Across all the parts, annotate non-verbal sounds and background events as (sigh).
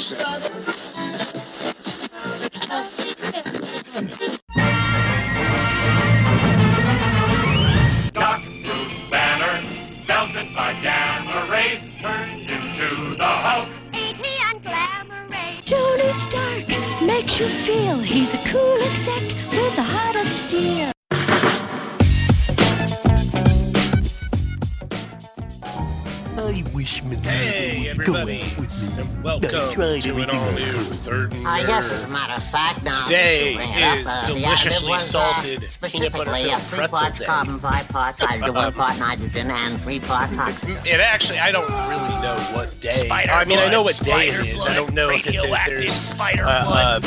Doctor tried to an everything I all-new. Third and Uh, yes, as a matter of fact, now Today to up, is uh, deliciously additive was, salted uh, peanut butter specifically, filled uh, three pretzel day. carbon, five parts hydrogen, one part nitrogen, and three parts oxygen. It actually, I don't really know what day. Spider I mean, I know what day it is. spider is. I don't know if it, radioactive there's spider uh, uh,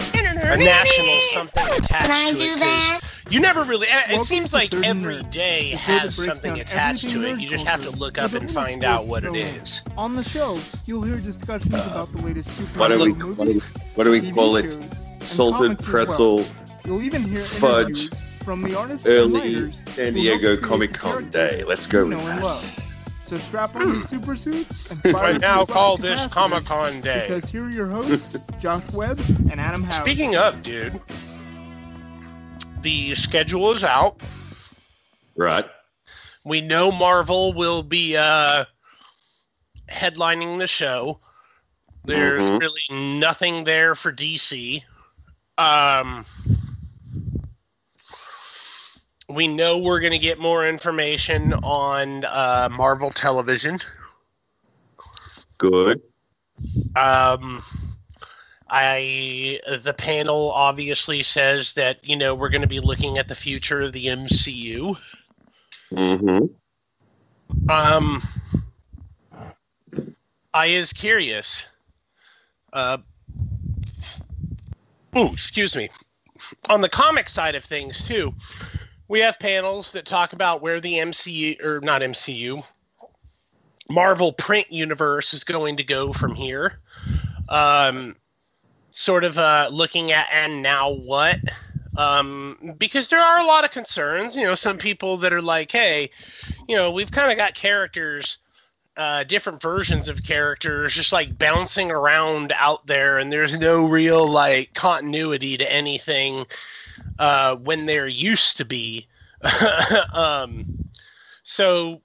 a national something attached Can I to do it. 'cause that? You never really. It, it Welcome seems like Third and every Nerd, day has something attached to it. You just have to look up and find out what it is. On the show, you'll hear discussions uh, about the latest superhero What do we movies, what do we, what do we call it? Salted pretzel well. You'll even hear fudge interviews from the artists and early San Diego Comic Con day. Let's go with that. love. So strap on your hmm. super suits and (laughs) fire I up now call this Comic Con Day. Because here are your hosts, (laughs) Josh Webb and Adam Howard. Speaking of, dude, the schedule is out. Right. We know Marvel will be uh, headlining the show. There's Mhm. really nothing there for DC. Um, we know we're going to get more information on uh, Marvel television. Good. Um, I the panel obviously says that you know we're going to be looking at the future of the MCU. Mm-hmm. Um, I is curious. Uh, oh, excuse me. On the comic side of things too, we have panels that talk about where the MCU or not MCU, Marvel print universe is going to go from here. Um, sort of uh, looking at and now what. Um, because there are a lot of concerns. You know, some people that are like, hey, you know, we've kind of got characters, uh, different versions of characters, just like bouncing around out there, and there's no real like continuity to anything uh, when there used to be. (laughs) um, so,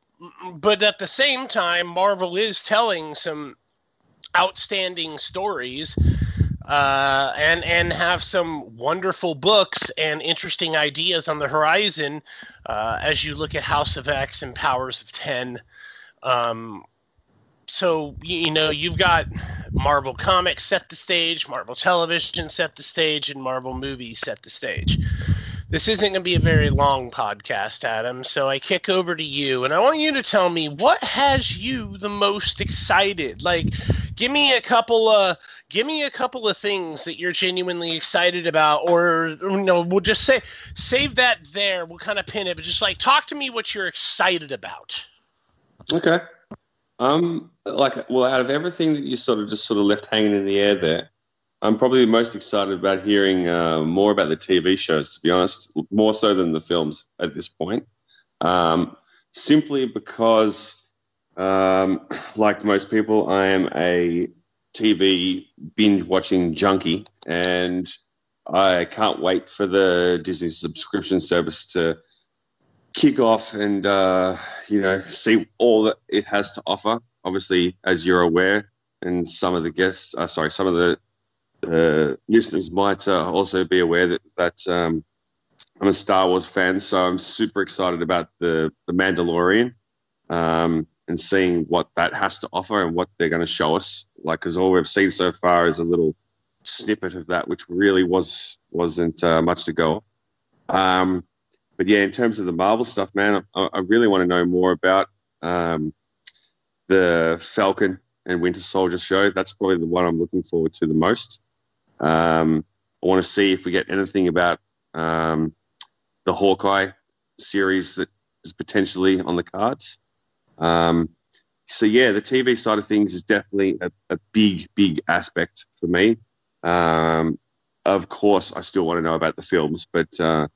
but at the same time, Marvel is telling some outstanding stories. Uh, and and have some wonderful books and interesting ideas on the horizon uh, as you look at House of X and Powers of Ten. Um, so you, you know you've got Marvel Comics set the stage, Marvel Television set the stage, and Marvel Movies set the stage. This isn't going to be a very long podcast, Adam. So I kick over to you, and I want you to tell me what has you the most excited. Like, give me a couple of give me a couple of things that you're genuinely excited about, or, or no, we'll just say save that there. We'll kind of pin it, but just like talk to me what you're excited about. Okay. Um, like, well, out of everything that you sort of just sort of left hanging in the air there, I'm probably most excited about hearing uh, more about the TV shows. To be honest, more so than the films at this point. Um, simply because, um, like most people, I am a TV binge watching junkie, and I can't wait for the Disney subscription service to kick off and uh, you know see all that it has to offer. Obviously, as you're aware, and some of the guests, uh, sorry, some of the uh, listeners might uh, also be aware that that um, I'm a Star Wars fan, so I'm super excited about the the Mandalorian um, and seeing what that has to offer and what they're going to show us. Like, because all we've seen so far is a little snippet of that, which really was wasn't uh, much to go. Um, but yeah, in terms of the Marvel stuff, man, I, I really want to know more about um, the Falcon and Winter Soldier show. That's probably the one I'm looking forward to the most. Um, I want to see if we get anything about um, the Hawkeye series that is potentially on the cards. Um, so yeah, the TV side of things is definitely a, a big, big aspect for me. Um, of course, I still want to know about the films, but uh,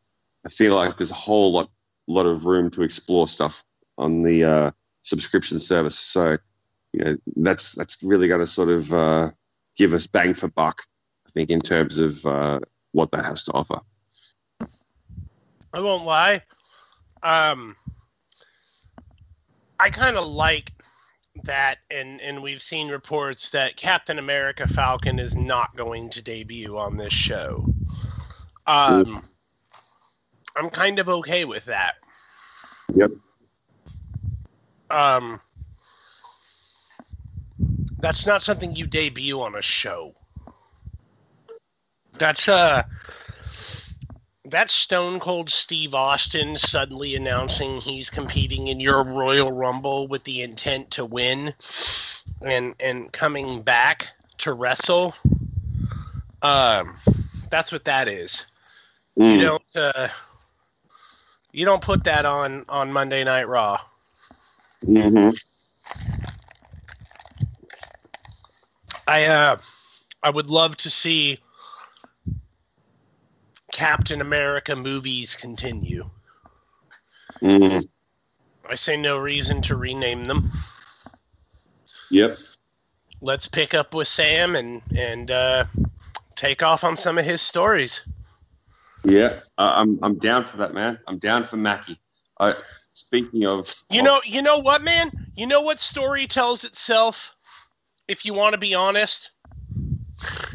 I feel like there's a whole lot, lot of room to explore stuff on the uh, subscription service. So, you know, that's that's really going to sort of uh, give us bang for buck. Think in terms of uh, what that has to offer. I won't lie. Um, I kind of like that, and and we've seen reports that Captain America Falcon is not going to debut on this show. Um, I'm kind of okay with that. Yep. Um, that's not something you debut on a show. That's uh that's Stone Cold Steve Austin suddenly announcing he's competing in your Royal Rumble with the intent to win and and coming back to wrestle. Um that's what that is. You Mm. don't uh you don't put that on on Monday Night Raw. hmm I uh I would love to see Captain America movies continue. hmm I say no reason to rename them. Yep. Let's pick up with Sam and and uh, take off on some of his stories. Yeah. I'm I'm down for that, man. I'm down for Mackie. I speaking of You of- know, you know what, man? You know what story tells itself? If you want to be honest,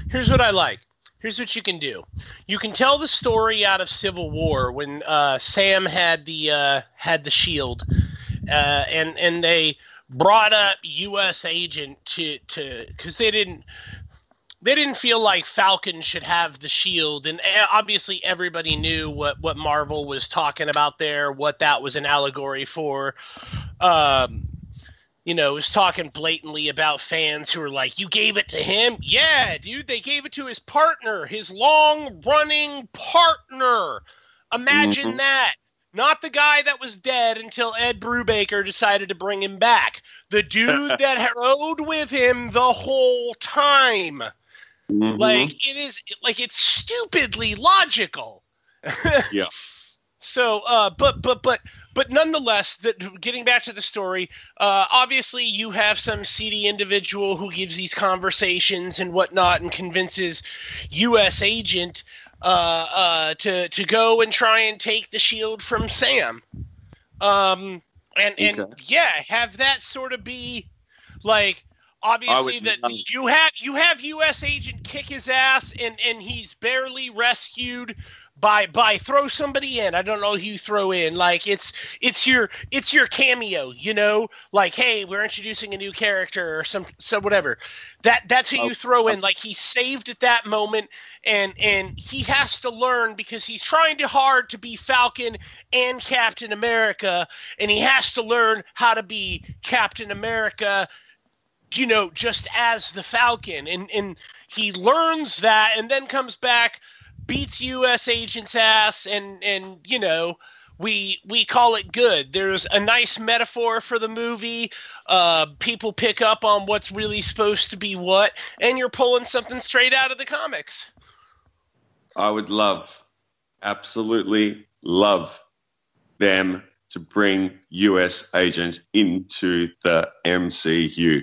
here's what I like. Here's what you can do. You can tell the story out of Civil War when uh, Sam had the uh, had the shield, uh, and and they brought up U.S. agent to to because they didn't they didn't feel like Falcon should have the shield, and uh, obviously everybody knew what what Marvel was talking about there, what that was an allegory for. Um, you know, was talking blatantly about fans who were like, "You gave it to him? Yeah, dude, they gave it to his partner, his long-running partner. Imagine Mhm. that." Not the guy that was dead until Ed Brubaker decided to bring him back. The dude (laughs) that rode with him the whole time. Mhm. Like it is like it's stupidly logical. (laughs) Yeah. So, uh, but but but but nonetheless, that getting back to the story, uh, obviously you have some seedy individual who gives these conversations and whatnot and convinces U.S. agent uh, uh, to to go and try and take the shield from Sam. Um, and and Okay. yeah, have that sort of be like obviously that you have you have U.S. agent kick his ass and and he's barely rescued by by throw somebody in. I don't know who you throw in. Like it's it's your it's your cameo, you know? Like, hey, we're introducing a new character or some so whatever. That that's who Oh, you throw oh. in. Like he's saved at that moment and and he has to learn because he's trying too hard to be Falcon and Captain America, and he has to learn how to be Captain America you know, just as the Falcon. And and he learns that and then comes back, beats US agent's ass and and you know, we we call it good. There's a nice metaphor for the movie. Uh, people pick up on what's really supposed to be what, and you're pulling something straight out of the comics. I would love, absolutely love them to bring US agents into the MCU.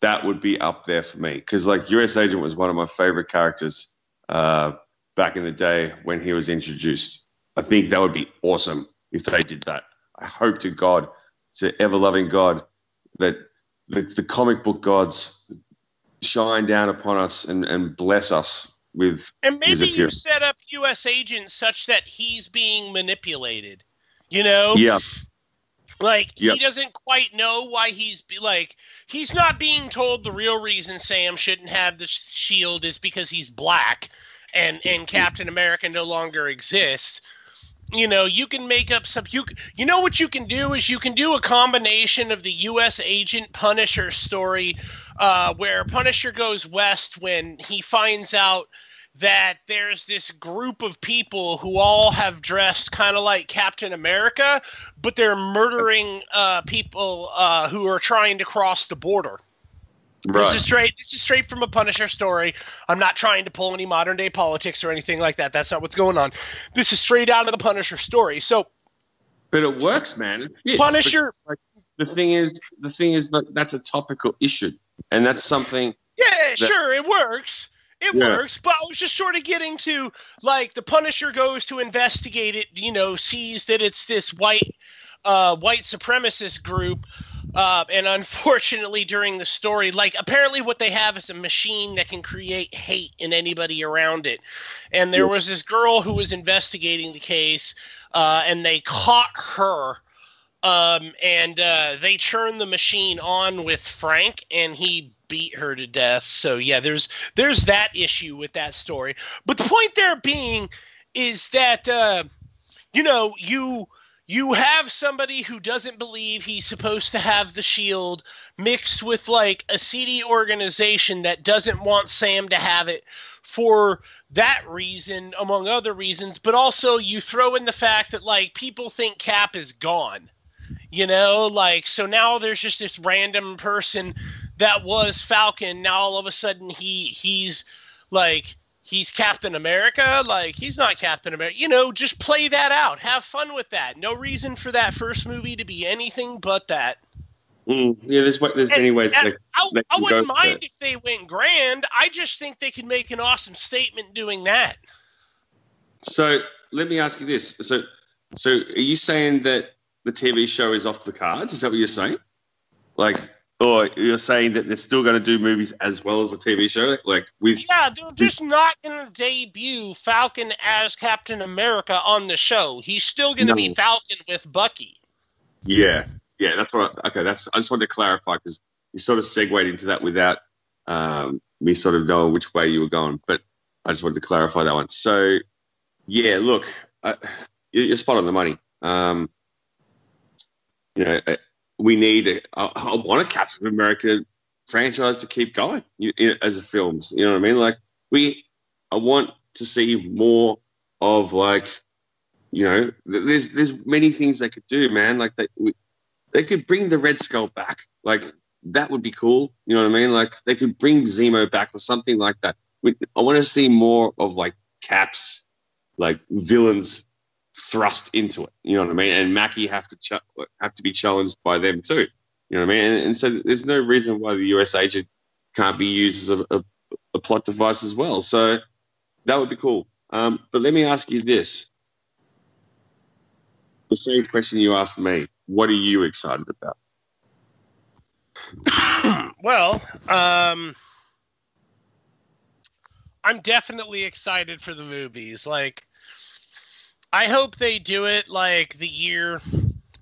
That would be up there for me because, like, US agent was one of my favorite characters uh, back in the day when he was introduced. I think that would be awesome if they did that. I hope to God, to ever loving God, that the, the comic book gods shine down upon us and, and bless us with And maybe you set up U.S. agents such that he's being manipulated. You know, yeah like Yep. he doesn't quite know why he's be, like he's not being told the real reason Sam shouldn't have the sh- shield is because he's black, and and Captain America no longer exists. You know, you can make up some. You you know what you can do is you can do a combination of the U.S. agent Punisher story, uh, where Punisher goes west when he finds out that there's this group of people who all have dressed kind of like Captain America, but they're murdering uh, people uh, who are trying to cross the border. This is straight. This is straight from a Punisher story. I'm not trying to pull any modern day politics or anything like that. That's not what's going on. This is straight out of the Punisher story. So But it works, man. It. Punisher. But the thing is, the thing is that that's a topical issue, and that's something Yeah, sure, it works. It Yeah. works, but I was just sort of getting to like the Punisher goes to investigate it. You know, sees that it's this white, uh, white supremacist group, uh, and unfortunately, during the story, like apparently, what they have is a machine that can create hate in anybody around it. And there was this girl who was investigating the case, uh, and they caught her um, and uh, they turned the machine on with Frank, and he beat her to death. So yeah, there's there's that issue with that story. But the point there being is that uh, you know you you have somebody who doesn't believe he's supposed to have the shield mixed with like a seedy organization that doesn't want Sam to have it for that reason among other reasons. But also you throw in the fact that like people think cap is gone you know? Like so now there's just this random person that was falcon. Now all of a sudden he he's like he's captain america like he's not captain america you know just play that out have fun with that no reason for that first movie to be anything but that Mm, yeah, there's there's many ways. And That, I, they I wouldn't mind if they went grand i just think they could make an awesome statement doing that so let me ask you this: so so are you saying that the TV show is off the cards? Is that what you're saying? Like, or you're saying that they're still going to do movies as well as the TV show, like with Yeah, they're just not going to debut Falcon as Captain America on the show. He's still going to be Falcon with Bucky. Yeah, yeah, that's what. I, okay, that's. I just wanted to clarify because you sort of segued into that without um, me sort of knowing which way you were going. But I just wanted to clarify that one. So, yeah, look, I, you- you're spot on the money. Um, you know, we need. A, I, want a Captain America franchise to keep going you, you know, as a films. You know what I mean? Like we, I want to see more of like you know, there's there's many things they could do, man. Like they we- they could bring the Red Skull back. Like that would be cool. You know what I mean? Like they could bring Zemo back or something like that. We, I want to see more of like Caps, like villains thrust into it. You know what I mean? And Mackie have to ch- have to be challenged by them too. You know what I mean? And, and so there's no reason why the US agent can't be used as a, a, a plot device as well. So that would be cool. Um, but let me ask you this: the same question you asked me. What are you excited about? (coughs) well, um, I'm definitely excited for the movies. Like, I hope they do it like the year.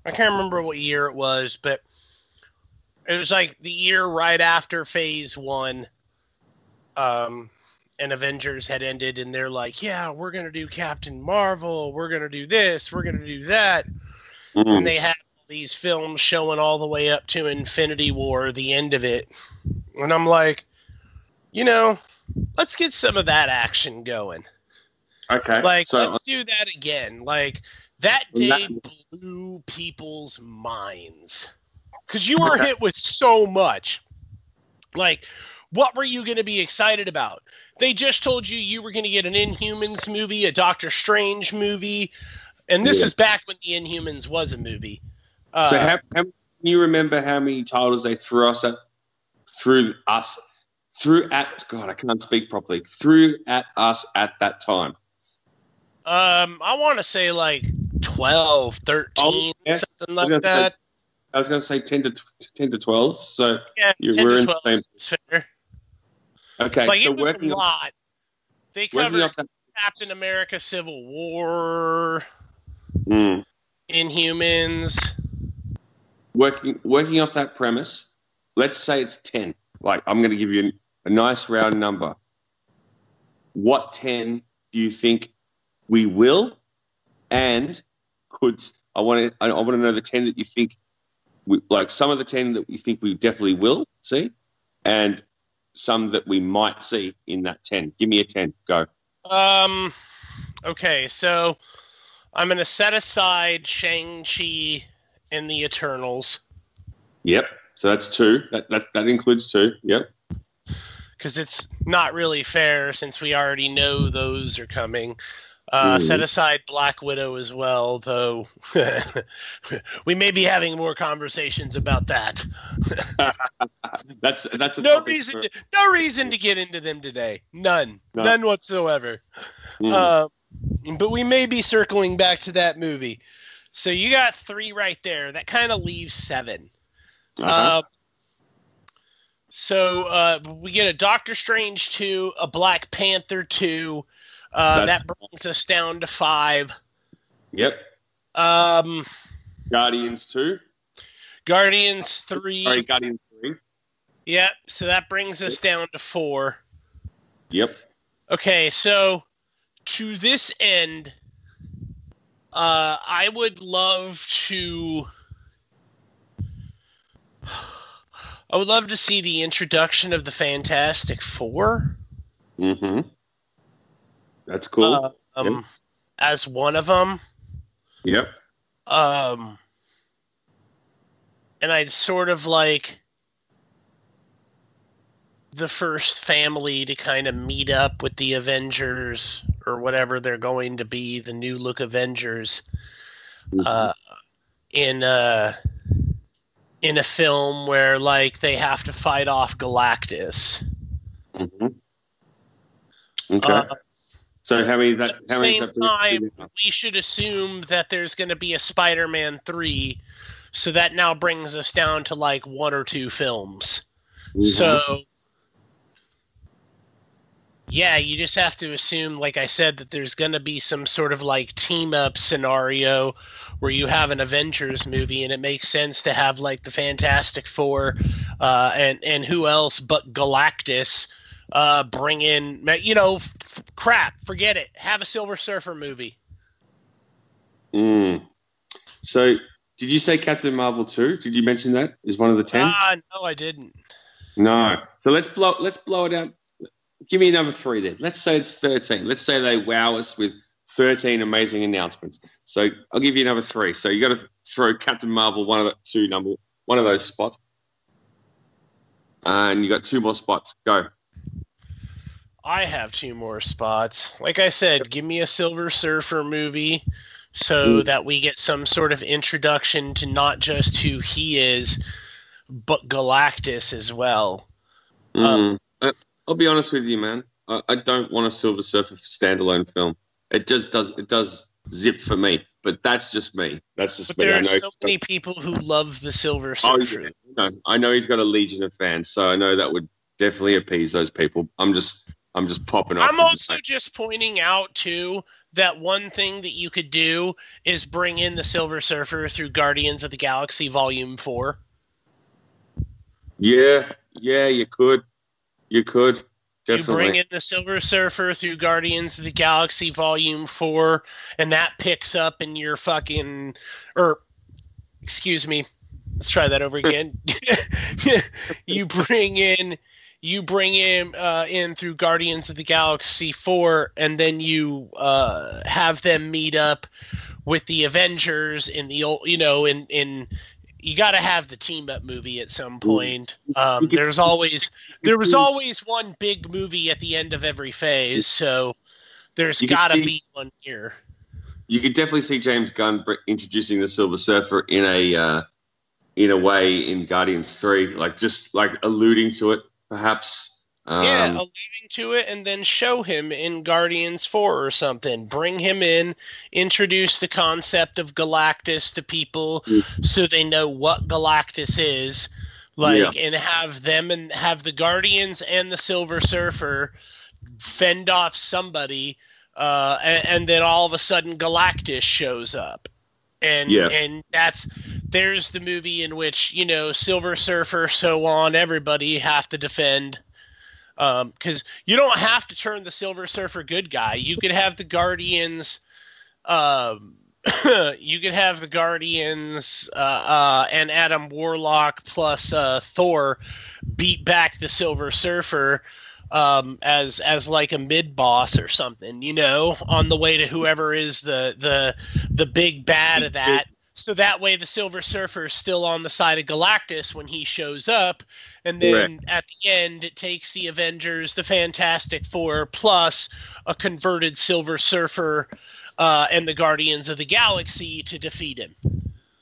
I can't remember what year it was, but it was like the year right after Phase One. Um, and Avengers had ended, and they're like, "Yeah, we're gonna do Captain Marvel. We're gonna do this. We're gonna do that." Mm. and they had these films showing all the way up to Infinity War, the end of it. And I'm like, you know, let's get some of that action going. Okay. Like, so let's do that again. Like, that day that- blew people's minds. Because you were Okay. hit with so much. Like, what were you going to be excited about? They just told you you were going to get an Inhumans movie, a Doctor Strange movie. And this Yeah. was back when the Inhumans was a movie. Uh, but how, how, can you remember how many titles they threw us at, through us, through at God, I can't speak properly. through at us at that time. Um, I want to say like 12, 13, Oh, yeah. something like gonna say- that. I was going to say ten to ten to twelve. So Yeah, you 10 were to in 12 the same. fair. Okay, like so it was working a lot. They covered off that. Captain America: Civil War, Mm, Inhumans. working working off that premise. Let's say it's ten. Like I'm going to give you a nice round number. What ten do you think we will, and could I want to I want to know the ten that you think, we, like some of the ten that you think we definitely will see, and some that we might see in that ten. Give me a ten. Go. Um, okay, so I'm gonna set aside Shang Chi and the Eternals Yep. So that's two. That that, that includes two. Yep. because it's not really fair since we already know those are coming. Uh, Mhm. Set aside Black Widow as well, though (laughs) we may be having more conversations about that. (laughs) That's that's a No reason, for- to, no reason to get into them today. None, No. none whatsoever. Mm. Uh, but we may be circling back to that movie. So you got three right there. That kind of leaves 7 Uh-huh. Uh, so uh, we get a Doctor Strange two, a Black Panther two. Uh, That- brings us down to five. yep. Um, Guardians two. Guardians three. Sorry, Guardians three. Yep. So that brings us down to four. Yep. Okay, so to this end, uh, I would love to. (sighs) I would love to see the introduction of the Fantastic Four Mm-hmm. That's cool. uh, um, as one of them. yep. Um, and I'd sort of like the first family to kind of meet up with the Avengers or whatever they're going to be, the new look Avengers, uh, in uh in a film where like they have to fight off Galactus. hmm Okay. Uh, so how many that? at the How many? same time, we should assume that there's going to be a Spider-Man three, so that now brings us down to like one or two films. Mhm. So, yeah, you just have to assume, like I said, that there's going to be some sort of like team up scenario where you have an Avengers movie, and it makes sense to have like the Fantastic Four, uh, and and who else but Galactus, uh, bring in, you know, f- crap, forget it, have a Silver Surfer movie. Mm. So, did you say Captain Marvel two? Did you mention that is one of the ten? Ah, no, I didn't. no. So let's blow. Let's blow it out. Give me another three then. Let's say it's thirteen. Let's say they wow us with thirteen amazing announcements. So I'll give you another three. So you got to throw Captain Marvel one of the two number one of those spots, and you got two more spots. Go. I have two more spots. Like I said, give me a Silver Surfer movie so that we get some sort of introduction to not just who he is, but Galactus as well. Mm. Uh, I'll be honest with you, man. I, I don't want a Silver Surfer standalone film. It just does. It does zip for me. But that's just me. That's just But me. there are so many people who love the Silver Oh, Surfer. yeah. No, I know he's got a legion of fans, so I know that would definitely appease those people. I'm just, I'm just popping off. I'm also the- just pointing out too that one thing that you could do is bring in the Silver Surfer through Guardians of the Galaxy Volume Four. yeah, yeah, you could, you could You definitely. bring in the Silver Surfer through Guardians of the Galaxy Volume 4, and that picks up in your fucking. Or, excuse me, let's try that over (laughs) again. (laughs) you bring in. You bring him uh, in through Guardians of the Galaxy 4, and then you uh, have them meet up with the Avengers in the old, you know, in in you got to have the team up movie at some point. Um, there's always there was always one big movie at the end of every phase, so there's got to be one here. you could definitely see James Gunn introducing the Silver Surfer in a, uh, in a way in Guardians Three, like just like alluding to it, perhaps. Um, yeah, alluding to it, and then show him in Guardians Four or something. Bring him in, introduce the concept of Galactus to people, so they know what Galactus is. Like, and have them and have the Guardians and the Silver Surfer fend off somebody, uh, and, and then all of a sudden Galactus shows up, and Yeah. and that's there's the movie in which you know Silver Surfer, so on, everybody have to defend because you don't have to turn the Silver Surfer good guy. You could have the Guardians. Um, (coughs) you could have the Guardians uh, uh, and Adam Warlock plus uh, Thor beat back the Silver Surfer um, as as like a mid boss or something. You know, on the way to whoever is the the the big bad of that. So that way, the Silver Surfer is still on the side of Galactus when he shows up, and then at the end, it takes the Avengers, the Fantastic Four, plus a converted Silver Surfer, uh, and the Guardians of the Galaxy to defeat him.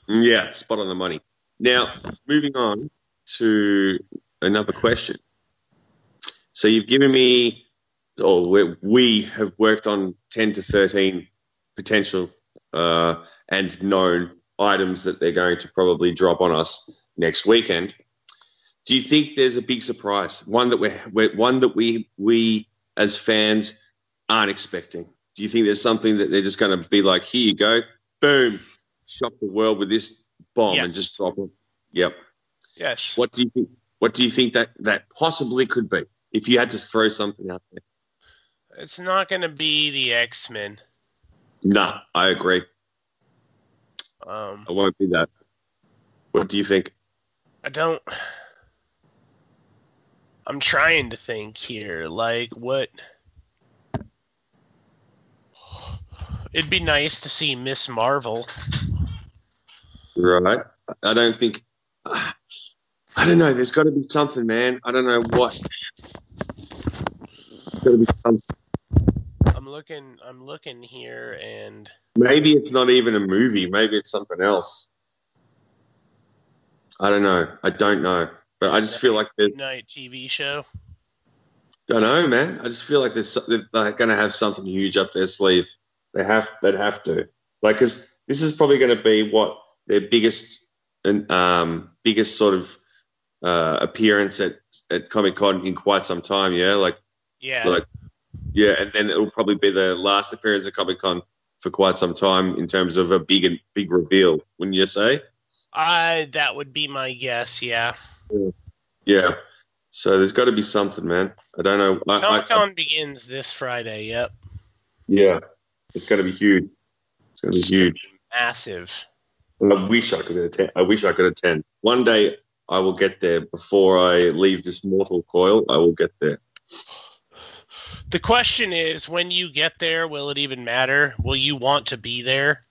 Yeah, spot on the money. Now, moving on to another question. So you've given me, or we, we have worked on 10 to 13 potential uh, and known items that they're going to probably drop on us next weekend. Do you think there's a big surprise, one that we're one that we we as fans aren't expecting? Do you think there's something that they're just going to be like, here you go, boom, shock the world with this bomb and just drop it? Yep. Yes. What do you think? What do you think that that possibly could be? If you had to throw something out there. It's not going to be the X Men. No, I agree. Um, It won't be that. What do you think? I don't. I'm trying to think here. Like, what. It'd be nice to see Miss Marvel. Right. I don't think. I don't know. There's got to be something, man. I don't know what. There's got to be something. I'm looking. I'm looking here, and Maybe it's not even a movie. Maybe it's something else. I don't know. I don't know. But I just feel like there's. night TV show. Don't know, man. I just feel like there's so- they're going to have something huge up their sleeve. They have. They'd have to. Like, because this is probably going to be what their biggest and um, biggest sort of uh, appearance at at Comic Con in quite some time. Yeah, like Yeah. like yeah, and then it'll probably be the last appearance at Comic Con for quite some time in terms of a big and big reveal. Wouldn't you say? I. That would be my guess. Yeah. Yeah. So there's got to be something, man. I don't know. Comic Con begins this Friday. Yep. yeah, it's going to be huge. It's going to be huge. Massive. I wish I could attend. I wish I could attend. One day I will get there before I leave this mortal coil. I will get there. The question is, when you get there, will it even matter? Will you want to be there?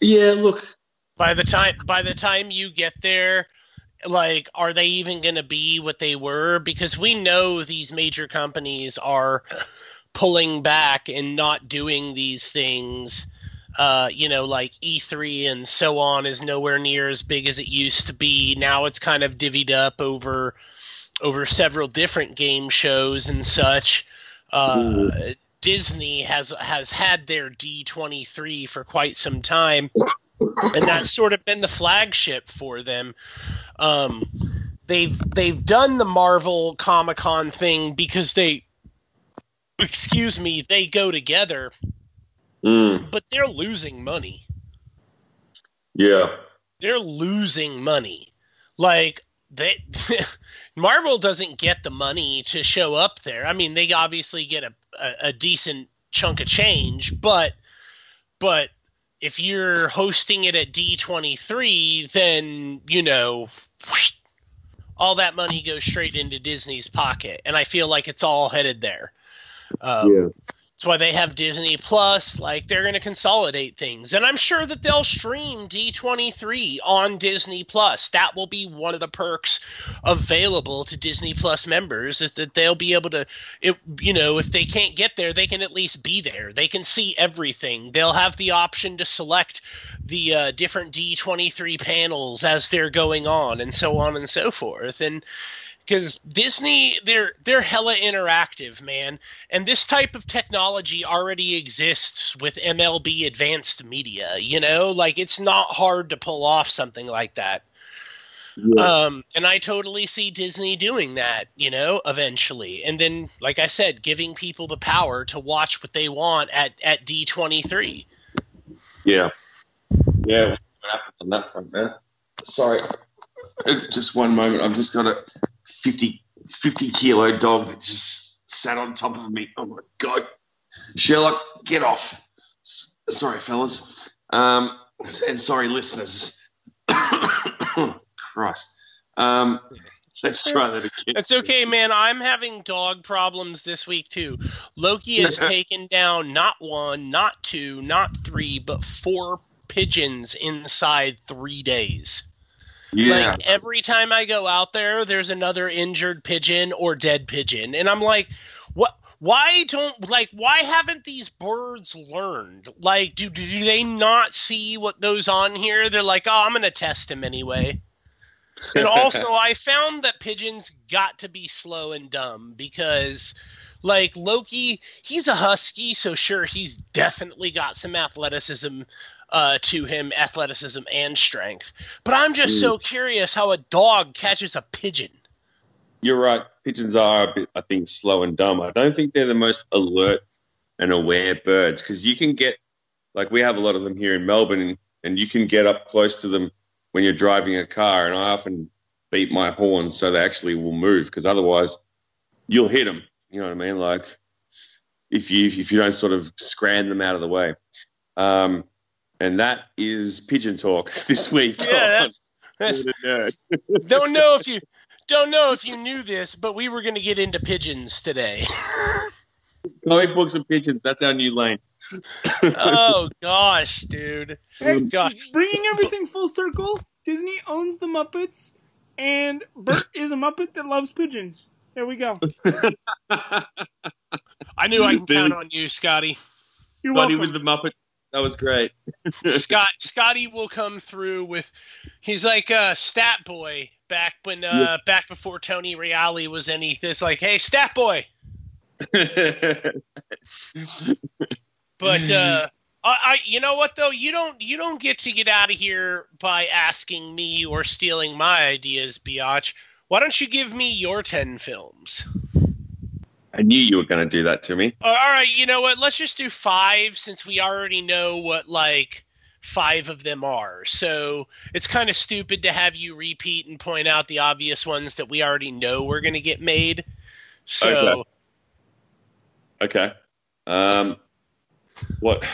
Yeah, look. by the time by the time you get there like are they even going to be what they were because we know these major companies are pulling back and not doing these things uh, you know like e3 and so on is nowhere near as big as it used to be now it's kind of divvied up over over several different game shows and such uh, disney has has had their d23 for quite some time and that's sort of been the flagship for them. Um, they've they've done the Marvel Comic Con thing because they, excuse me, they go together, Mm, but they're losing money. yeah. They're losing money. Like they, (laughs) Marvel doesn't get the money to show up there. I mean, they obviously get a, a, a decent chunk of change, but but if you're hosting it at D23, then, you know, all that money goes straight into Disney's pocket. And I feel like it's all headed there. Um, yeah. That's why they have Disney Plus. Like they're going to consolidate things, and I'm sure that they'll stream D23 on Disney Plus. That will be one of the perks available to Disney Plus members is that they'll be able to, it, you know, if they can't get there, they can at least be there. They can see everything. They'll have the option to select the uh, different D23 panels as they're going on, and so on and so forth. And because Disney, they're they're hella interactive, man, and this type of technology already exists with MLB Advanced Media. You know, like it's not hard to pull off something like that. Yeah. Um, and I totally see Disney doing that, you know, eventually. And then, like I said, giving people the power to watch what they want at at D twenty three. Yeah. Yeah. What happened on that front, man? Sorry. Just one moment. I've just got a 50, 50 kilo dog that just sat on top of me. Oh my God. Sherlock, get off. Sorry, fellas. Um, and sorry, listeners. (coughs) Christ. Um, let's try that again. It's okay, man. I'm having dog problems this week too. Loki has (laughs) taken down not one, not two, not three, but four pigeons inside three days. Yeah. Like every time I go out there, there's another injured pigeon or dead pigeon, and I'm like, what? Why don't like? Why haven't these birds learned? Like, do do they not see what goes on here? They're like, oh, I'm gonna test him anyway. And (laughs) also, I found that pigeons got to be slow and dumb because, like Loki, he's a husky, so sure, he's definitely got some athleticism uh, to him, athleticism and strength. But I'm just so curious how a dog catches a pigeon. You're right. Pigeons are a bit, I think, slow and dumb. I don't think they're the most alert and aware birds because you can get, like, we have a lot of them here in Melbourne, and, and you can get up close to them when you're driving a car. And I often beat my horn so they actually will move because otherwise you'll hit them. You know what I mean? Like, if you if you don't sort of scram them out of the way. Um, and that is pigeon talk (laughs) this week. Yeah, that's, that's (laughs) don't know if you don't know if you knew this, but we were going to get into pigeons today. (laughs) Comic books and pigeons. That's our new lane. oh gosh, dude. Hey, Gosh. bringing everything full circle, Disney owns the Muppets, and Bert is a Muppet that loves pigeons. There we go. I knew I can Dude. count on you, Scotty. You're Buddy welcome. with the Muppet. That was great. Scott Scotty will come through with he's like a stat boy back when uh back before Tony Reali was any it's like, hey stat boy. (laughs) But uh I, I you know what though, you don't you don't get to get out of here by asking me or stealing my ideas, Biatch. Why don't you give me your ten films? I knew you were going to do that to me. All right, you know what? Let's just do five since we already know what like five of them are. So it's kind of stupid to have you repeat and point out the obvious ones that we already know we're going to get made. So Okay. Okay. Um, what?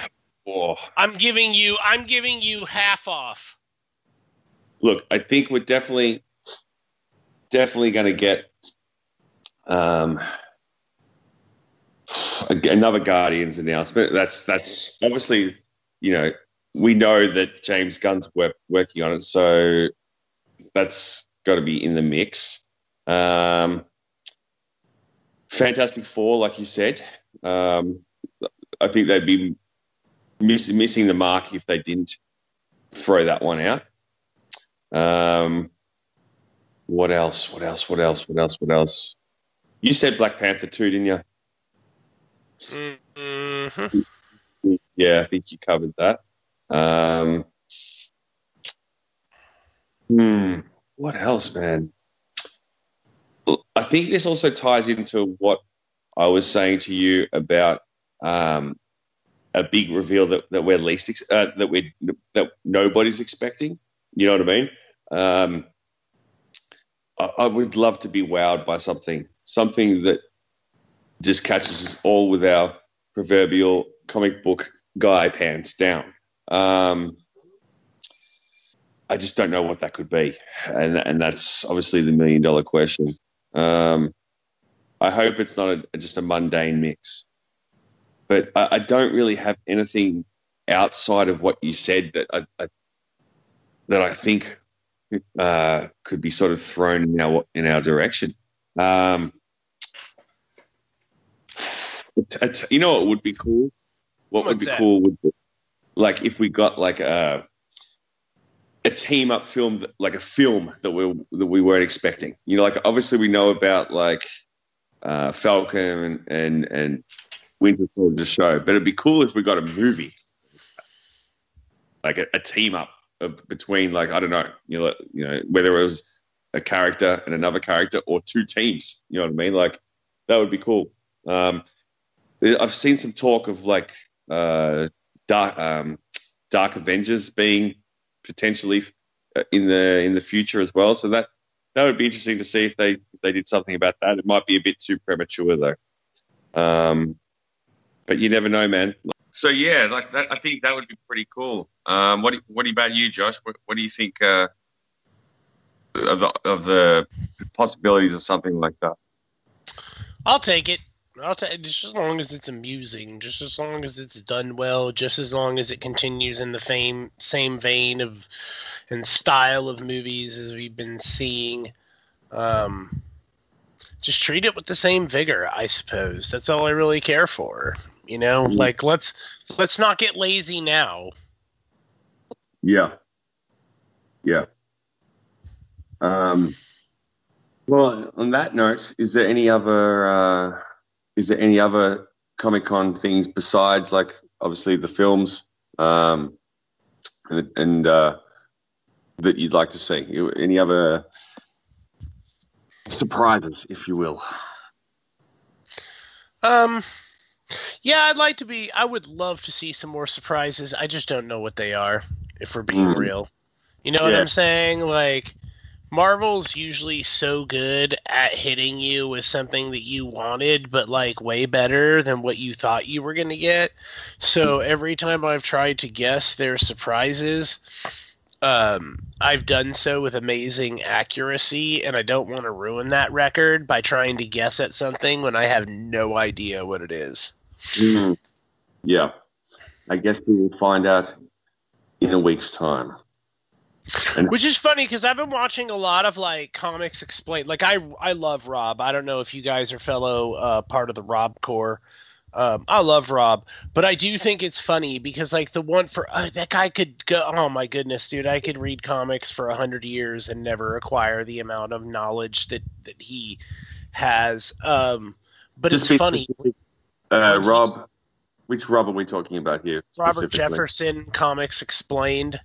Oh, I'm giving you I'm giving you half off. look, I think we're definitely, definitely going to get um, another Guardians announcement. That's that's obviously, you know, we know that James Gunn's work, working on it, so that's got to be in the mix. Um, Fantastic Four, like you said, um, I think they'd be miss, missing the mark if they didn't throw that one out. Um, what else? What else? What else? What else? What else? You said Black Panther too, didn't you? Hmm Yeah, I think you covered that. Um, hmm, what else, man? I think this also ties into what I was saying to you about um, a big reveal that, that we're least ex- uh, that we that nobody's expecting. You know what I mean? Um, I, I would love to be wowed by something, something that just catches us all with our proverbial comic book guy pants down. Um, I just don't know what that could be, and and that's obviously the million dollar question. Um, I hope it's not a, just a mundane mix, but I, I don't really have anything outside of what you said that I, I that I think uh, could be sort of thrown in our in our direction. Um, it's, it's, you know what would be cool? What would be that? cool would be like if we got like a a team up film, that, like a film that we that we weren't expecting. You know, like obviously we know about like uh, Falcon and and and Winter Soldier show, but it'd be cool if we got a movie, like a, a team up of, between like I don't know, you know, you know whether it was a character and another character or two teams. You know what I mean? Like that would be cool. Um, I've seen some talk of like uh, Dark um, Dark Avengers being potentially uh, in the in the future as well. So that that would be interesting to see if they if they did something about that. It might be a bit too premature though. Um, but you never know, man. So yeah, like that, I think that would be pretty cool. Um, what what about you, Josh? What, what do you think uh, of the of the possibilities of something like that? I'll take it. I'll tell you, just as long as it's amusing, just as long as it's done well, just as long as it continues in the same same vein of and style of movies as we've been seeing. Um, just treat it with the same vigor, I suppose. That's all I really care for. You know, Mhm. like let's let's not get lazy now. Yeah. Yeah. Um, well, on that note, is there any other uh, is there any other Comic Con things besides like obviously the films um, and, and uh, that you'd like to see? Any other surprises, if you will? Um, yeah, I'd like to be. I would love to see some more surprises. I just don't know what they are. If we're being Mm. real, you know what I'm saying? Like, Marvel's usually so good at hitting you with something that you wanted, but like way better than what you thought you were gonna get. So every time I've tried to guess their surprises, um, I've done so with amazing accuracy, and I don't want to ruin that record by trying to guess at something when I have no idea what it is. Mm. Yeah, I guess we will find out in a week's time. Which is funny because I've been watching a lot of like comics explain. Like I, I love Rob. I don't know if you guys are fellow uh, part of the Rob Core. Um, I love Rob, but I do think it's funny because like the one for uh, that guy could go. Oh my goodness, dude! I could read comics for a hundred years and never acquire the amount of knowledge that that he has. Um, but Just it's funny. Uh, Rob, which Rob are we talking about here? Robert? Jefferson Comics Explained.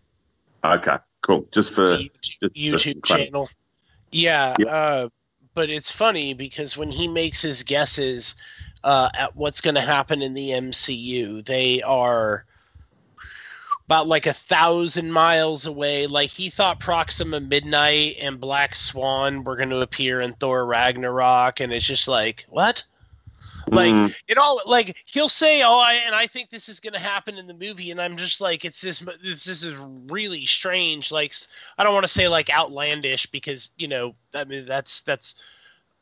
Okay, cool. Just for the just YouTube for clarity. channel. Yeah, Yep. uh, but it's funny because when he makes his guesses uh, at what's going to happen in the MCU, they are about like a thousand miles away. Like he thought Proxima Midnight and Black Swan were going to appear in Thor Ragnarok, and it's just like what? Like Mm, it all like he'll say oh I and I think this is going to happen in the movie and I'm just like it's this this, this is really strange like I don't want to say like outlandish because you know I mean that's that's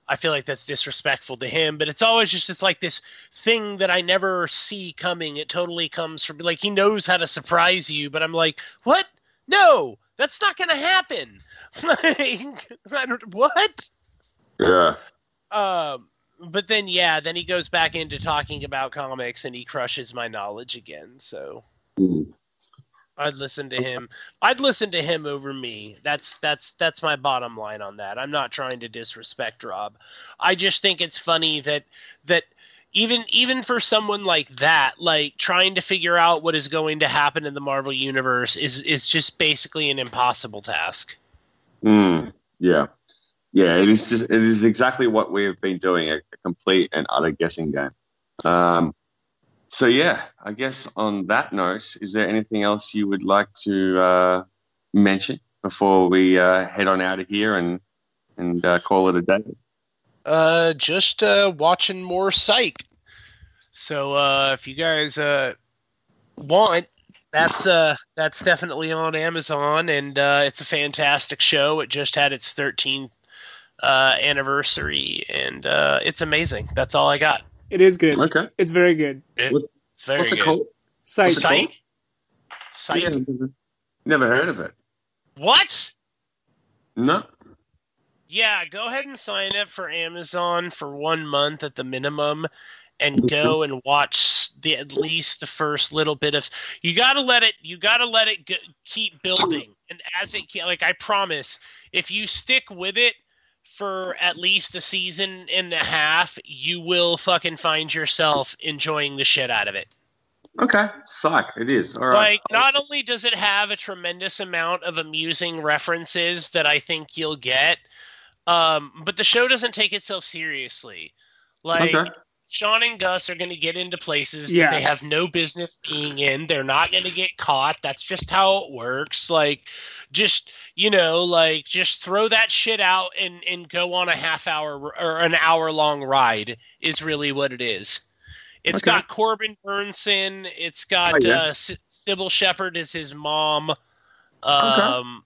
I feel like that's disrespectful to him but it's always just it's like this thing that I never see coming. It totally comes from like he knows how to surprise you but I'm like what? No that's not going to happen. (laughs) Like (laughs) I don't what? Yeah. um, but then yeah, then he goes back into talking about comics and he crushes my knowledge again. So Mm. I'd listen to him. I'd listen to him over me. That's that's that's my bottom line on that. I'm not trying to disrespect Rob. I just think it's funny that that even even for someone like that, like trying to figure out what is going to happen in the Marvel universe is is just basically an impossible task. Mm, yeah. Yeah, it is just it is exactly what we have been doing, a, complete and utter guessing game. Um, so yeah, I guess on that note, is there anything else you would like to uh, mention before we uh, head on out of here and and uh, call it a day? Uh, just uh, watching more Psych. So uh, if you guys want, that's uh, that's definitely on Amazon, and uh, it's a fantastic show. It just had its 13th uh, anniversary, and uh, it's amazing. That's all I got. It is good. Okay. It's very good. It's very What's it good. What's it called? Psych. Psych. Yeah, never- never heard of it. What? No. Yeah, go ahead and sign up for Amazon for one month at the minimum, and go and watch the at least the first little bit of. You gotta let it. You gotta let it go, keep building, and as it like I promise, if you stick with it for at least a season and a half, you will fucking find yourself enjoying the shit out of it. Okay. Psych. It is. All right. Like, not only does it have a tremendous amount of amusing references that I think you'll get, um, but the show doesn't take itself seriously. Like, Okay. Shawn and Gus are going to get into places Yeah. that they have no business being in. They're not going to get caught. That's just how it works. Like, just you know, like just throw that shit out and and go on a half hour or an hour long ride is really what it is. It's Okay. got Corbin Bernsen. It's got Oh, yeah. uh, Sy- Cybill Shepherd as his mom. Um,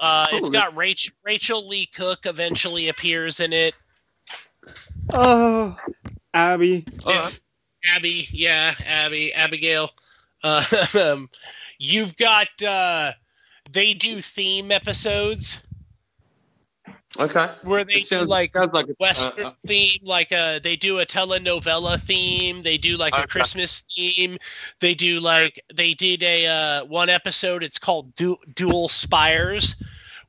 uh, it's Cool. got Rachel Rachael Leigh Cook eventually appears in it. Oh, Abby. It's Abby, yeah, Abby, Abigail. Uh, (laughs) um, you've got uh, they do theme episodes Okay. where they It sounds do like sounds like a- Western uh, uh, theme, like uh they do a telenovela theme, they do like a Christmas theme, they do like they did a uh, one episode. It's called du- Dual Spires,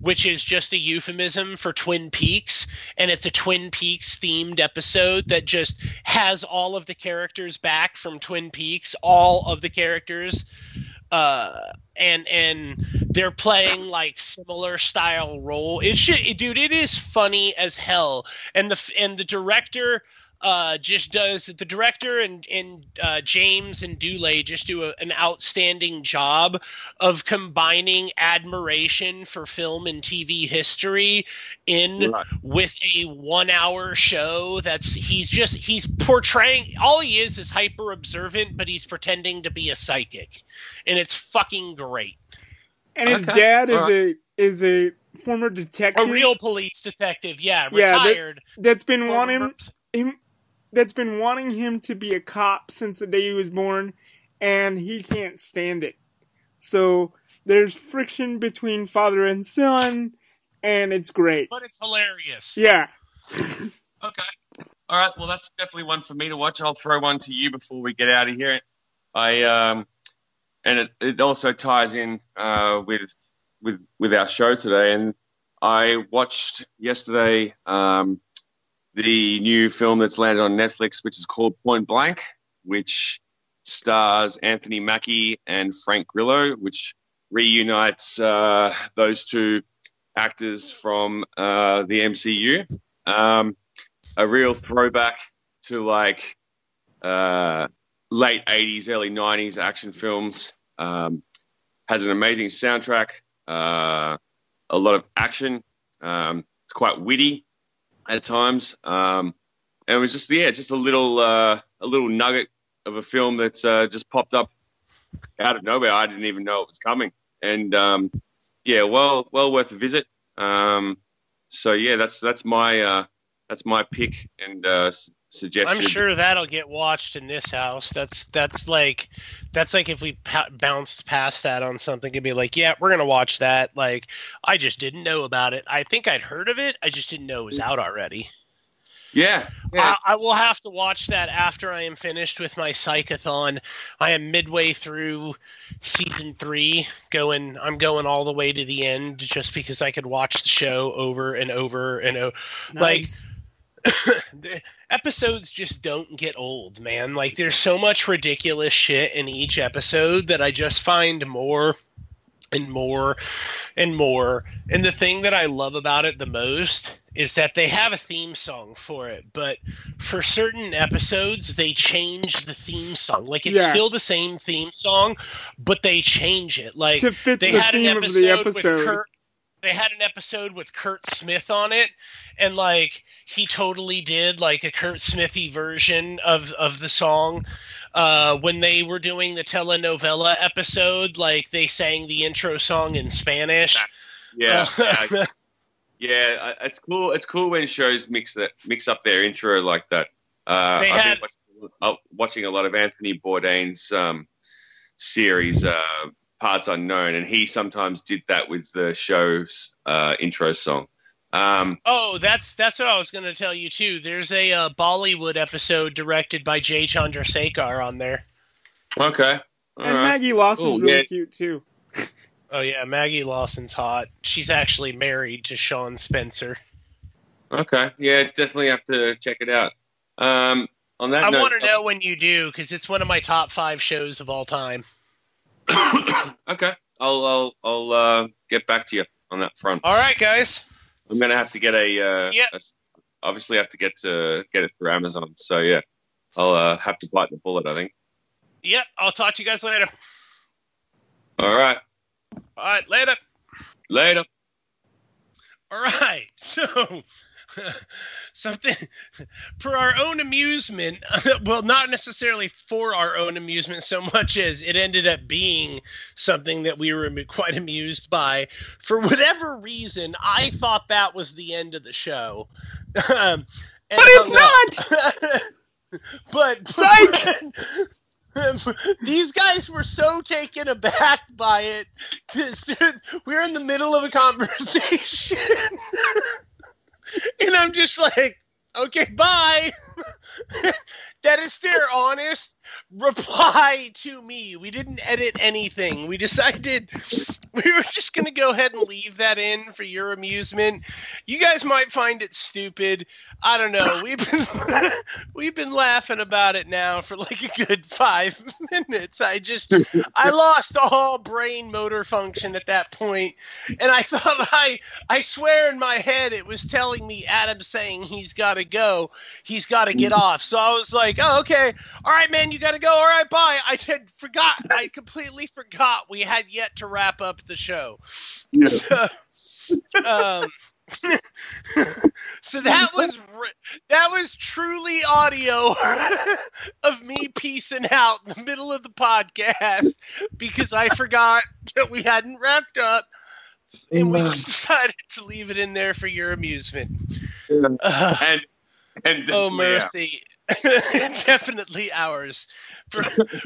which is just a euphemism for Twin Peaks, and it's a Twin Peaks themed episode that just has all of the characters back from Twin Peaks, all of the characters, uh, and and they're playing like similar style role. It's just, dude, it is funny as hell, and the and the director uh, just does the director and and uh, James and Dulé just do a, an outstanding job of combining admiration for film and TV history in Right. with a one hour show that's he's just he's portraying all he is is hyper observant but he's pretending to be a psychic and it's fucking great And his Okay. dad is Alright. a is a former detective a real police detective yeah Yeah, that- retired that's been former- wanting him that's been wanting him to be a cop since the day he was born and he can't stand it. So there's friction between father and son and it's great. but it's hilarious Yeah. Okay. All right. Well, that's definitely one for me to watch. I'll throw one to you before we get out of here. I um, and it, it also ties in uh, with with with our show today. And I watched yesterday um, the new film that's landed on Netflix, which is called Point Blank, which stars Anthony Mackie and Frank Grillo, which reunites uh, those two actors from uh, the MCU. Um, a real throwback to like uh, late 80s, early 90s action films. Um, has an amazing soundtrack, uh, a lot of action. Um, it's quite witty at times. Um, and it was just, yeah, just a little, uh, a little nugget of a film that's uh, just popped up out of nowhere. I didn't even know it was coming. And um, yeah, well, well worth a visit. Um, so yeah, that's that's my uh, that's my pick and uh, suggestion. i'm sure that'll get watched in this house that's that's like that's like if we pa- bounced past that on something it'd be like yeah we're gonna watch that like i just didn't know about it i think i'd heard of it i just didn't know it was out already Yeah, yeah. I, I will have to watch that after I am finished with my psychathon. I am midway through season three. Going, I'm going all the way to the end just because I could watch the show over and over and over. Like, Nice. (coughs) the episodes just don't get old, man. Like there's so much ridiculous shit in each episode that I just find more and more and more. And the thing that I love about it the most is that they have a theme song for it, but for certain episodes they change the theme song. Like it's Yeah. still the same theme song, but they change it. Like to fit they the had an episode, the with episode. Curt. They had an episode with Curt Smith on it, and like he totally did like a Curt Smithy version of of the song. Uh, when they were doing the telenovela episode, like they sang the intro song in Spanish. yeah, Uh, (laughs) yeah, yeah. It's cool. It's cool when shows mix that mix up their intro like that. Uh, I've had- been watching, watching a lot of Anthony Bourdain's um, series, uh, Parts Unknown, and he sometimes did that with the show's uh, intro song. Um, Oh, that's that's what I was going to tell you too. There's a uh, Bollywood episode directed by Jay Chandrasekhar on there. okay, all and right. Maggie Lawson's Cool, really yeah. cute too. (laughs) Oh yeah, Maggie Lawson's hot. She's actually married to Shawn Spencer. Okay, yeah, definitely have to check it out. Um, on that I want to know when you do because it's one of my top five shows of all time. (coughs) okay, I'll I'll I'll uh, get back to you on that front. All right, guys. I'm gonna have to get a, uh, Yeah. obviously have to get to get it through Amazon. So yeah, I'll uh, have to bite the bullet. I think. Yep, I'll talk to you guys later. All right, All right, later. later. All right, (laughs) so (laughs) something (laughs) for our own amusement. (laughs) Well, not necessarily for our own amusement so much as it ended up being something that we were (laughs) quite amused by. For whatever reason, I thought that was the end of the show. Um, But it's up. but Psych! these guys were so taken aback by it because we're in the middle of a conversation, (laughs) and I'm just like, "Okay, bye." (laughs) that is their honest reply to me. We didn't edit anything. We decided (laughs) we were just going to go ahead and leave that in for your amusement. You guys might find it stupid. I don't know. We've been (laughs) we've been laughing about it now for like a good 5 (laughs) minutes. I just I (laughs) lost all brain motor function at that point and I thought I I swear in my head it was telling me Adam saying he's got to go. He's got to get off. So I was like, "Oh, okay. All right, man, you got to go. All right, bye." I had forgot. I completely forgot we had yet to wrap up the show. Yeah. So, um, (laughs) so that was that was truly audio (laughs) of me piecing out in the middle of the podcast because I forgot that we hadn't wrapped up, and we just decided to leave it in there for your amusement. Uh, And and oh yeah. mercy, (laughs) definitely ours. For,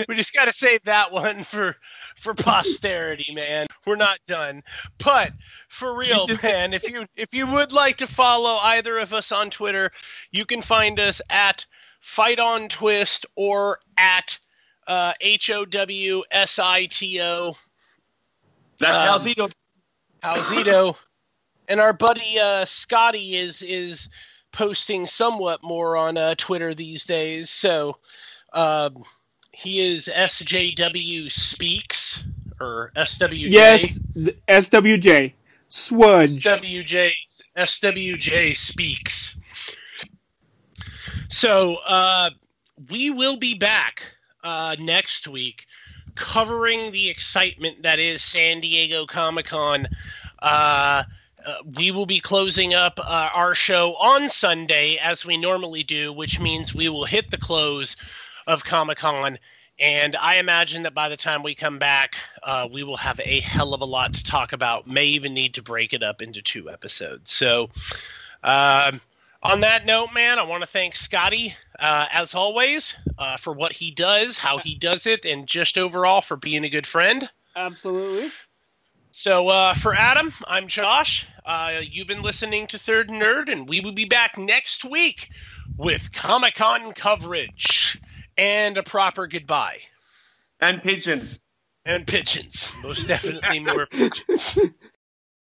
we just got to save that one for for posterity, man. We're not done, but for real, man. If you if you would like to follow either of us on Twitter, you can find us at Fight on Twist or at uh, H O W S I T O That's Um, how's he and our buddy uh, Scotty is is posting somewhat more on uh, Twitter these days. So um, he is SJW Speaks or SWJ. Yes, SWJ. Swudge. SWJ SWJ Speaks. So uh, we will be back uh, next week covering the excitement that is San Diego Comic Con. Uh, uh, we will be closing up uh, our show on Sunday as we normally do, which means we will hit the close of Comic Con. And I imagine that by the time we come back, uh, we will have a hell of a lot to talk about. May even need to break it up into two episodes. So, um, on that note, man, I want to thank Scotty, uh, as always, uh, for what he does, how he does it, and just overall for being a good friend. Absolutely. So, uh, for Adam, I'm Josh. Uh, you've been listening to Third Nerd, and we will be back next week with Comic Con coverage and a proper goodbye. And pigeons. And pigeons. Most definitely more pigeons. (laughs)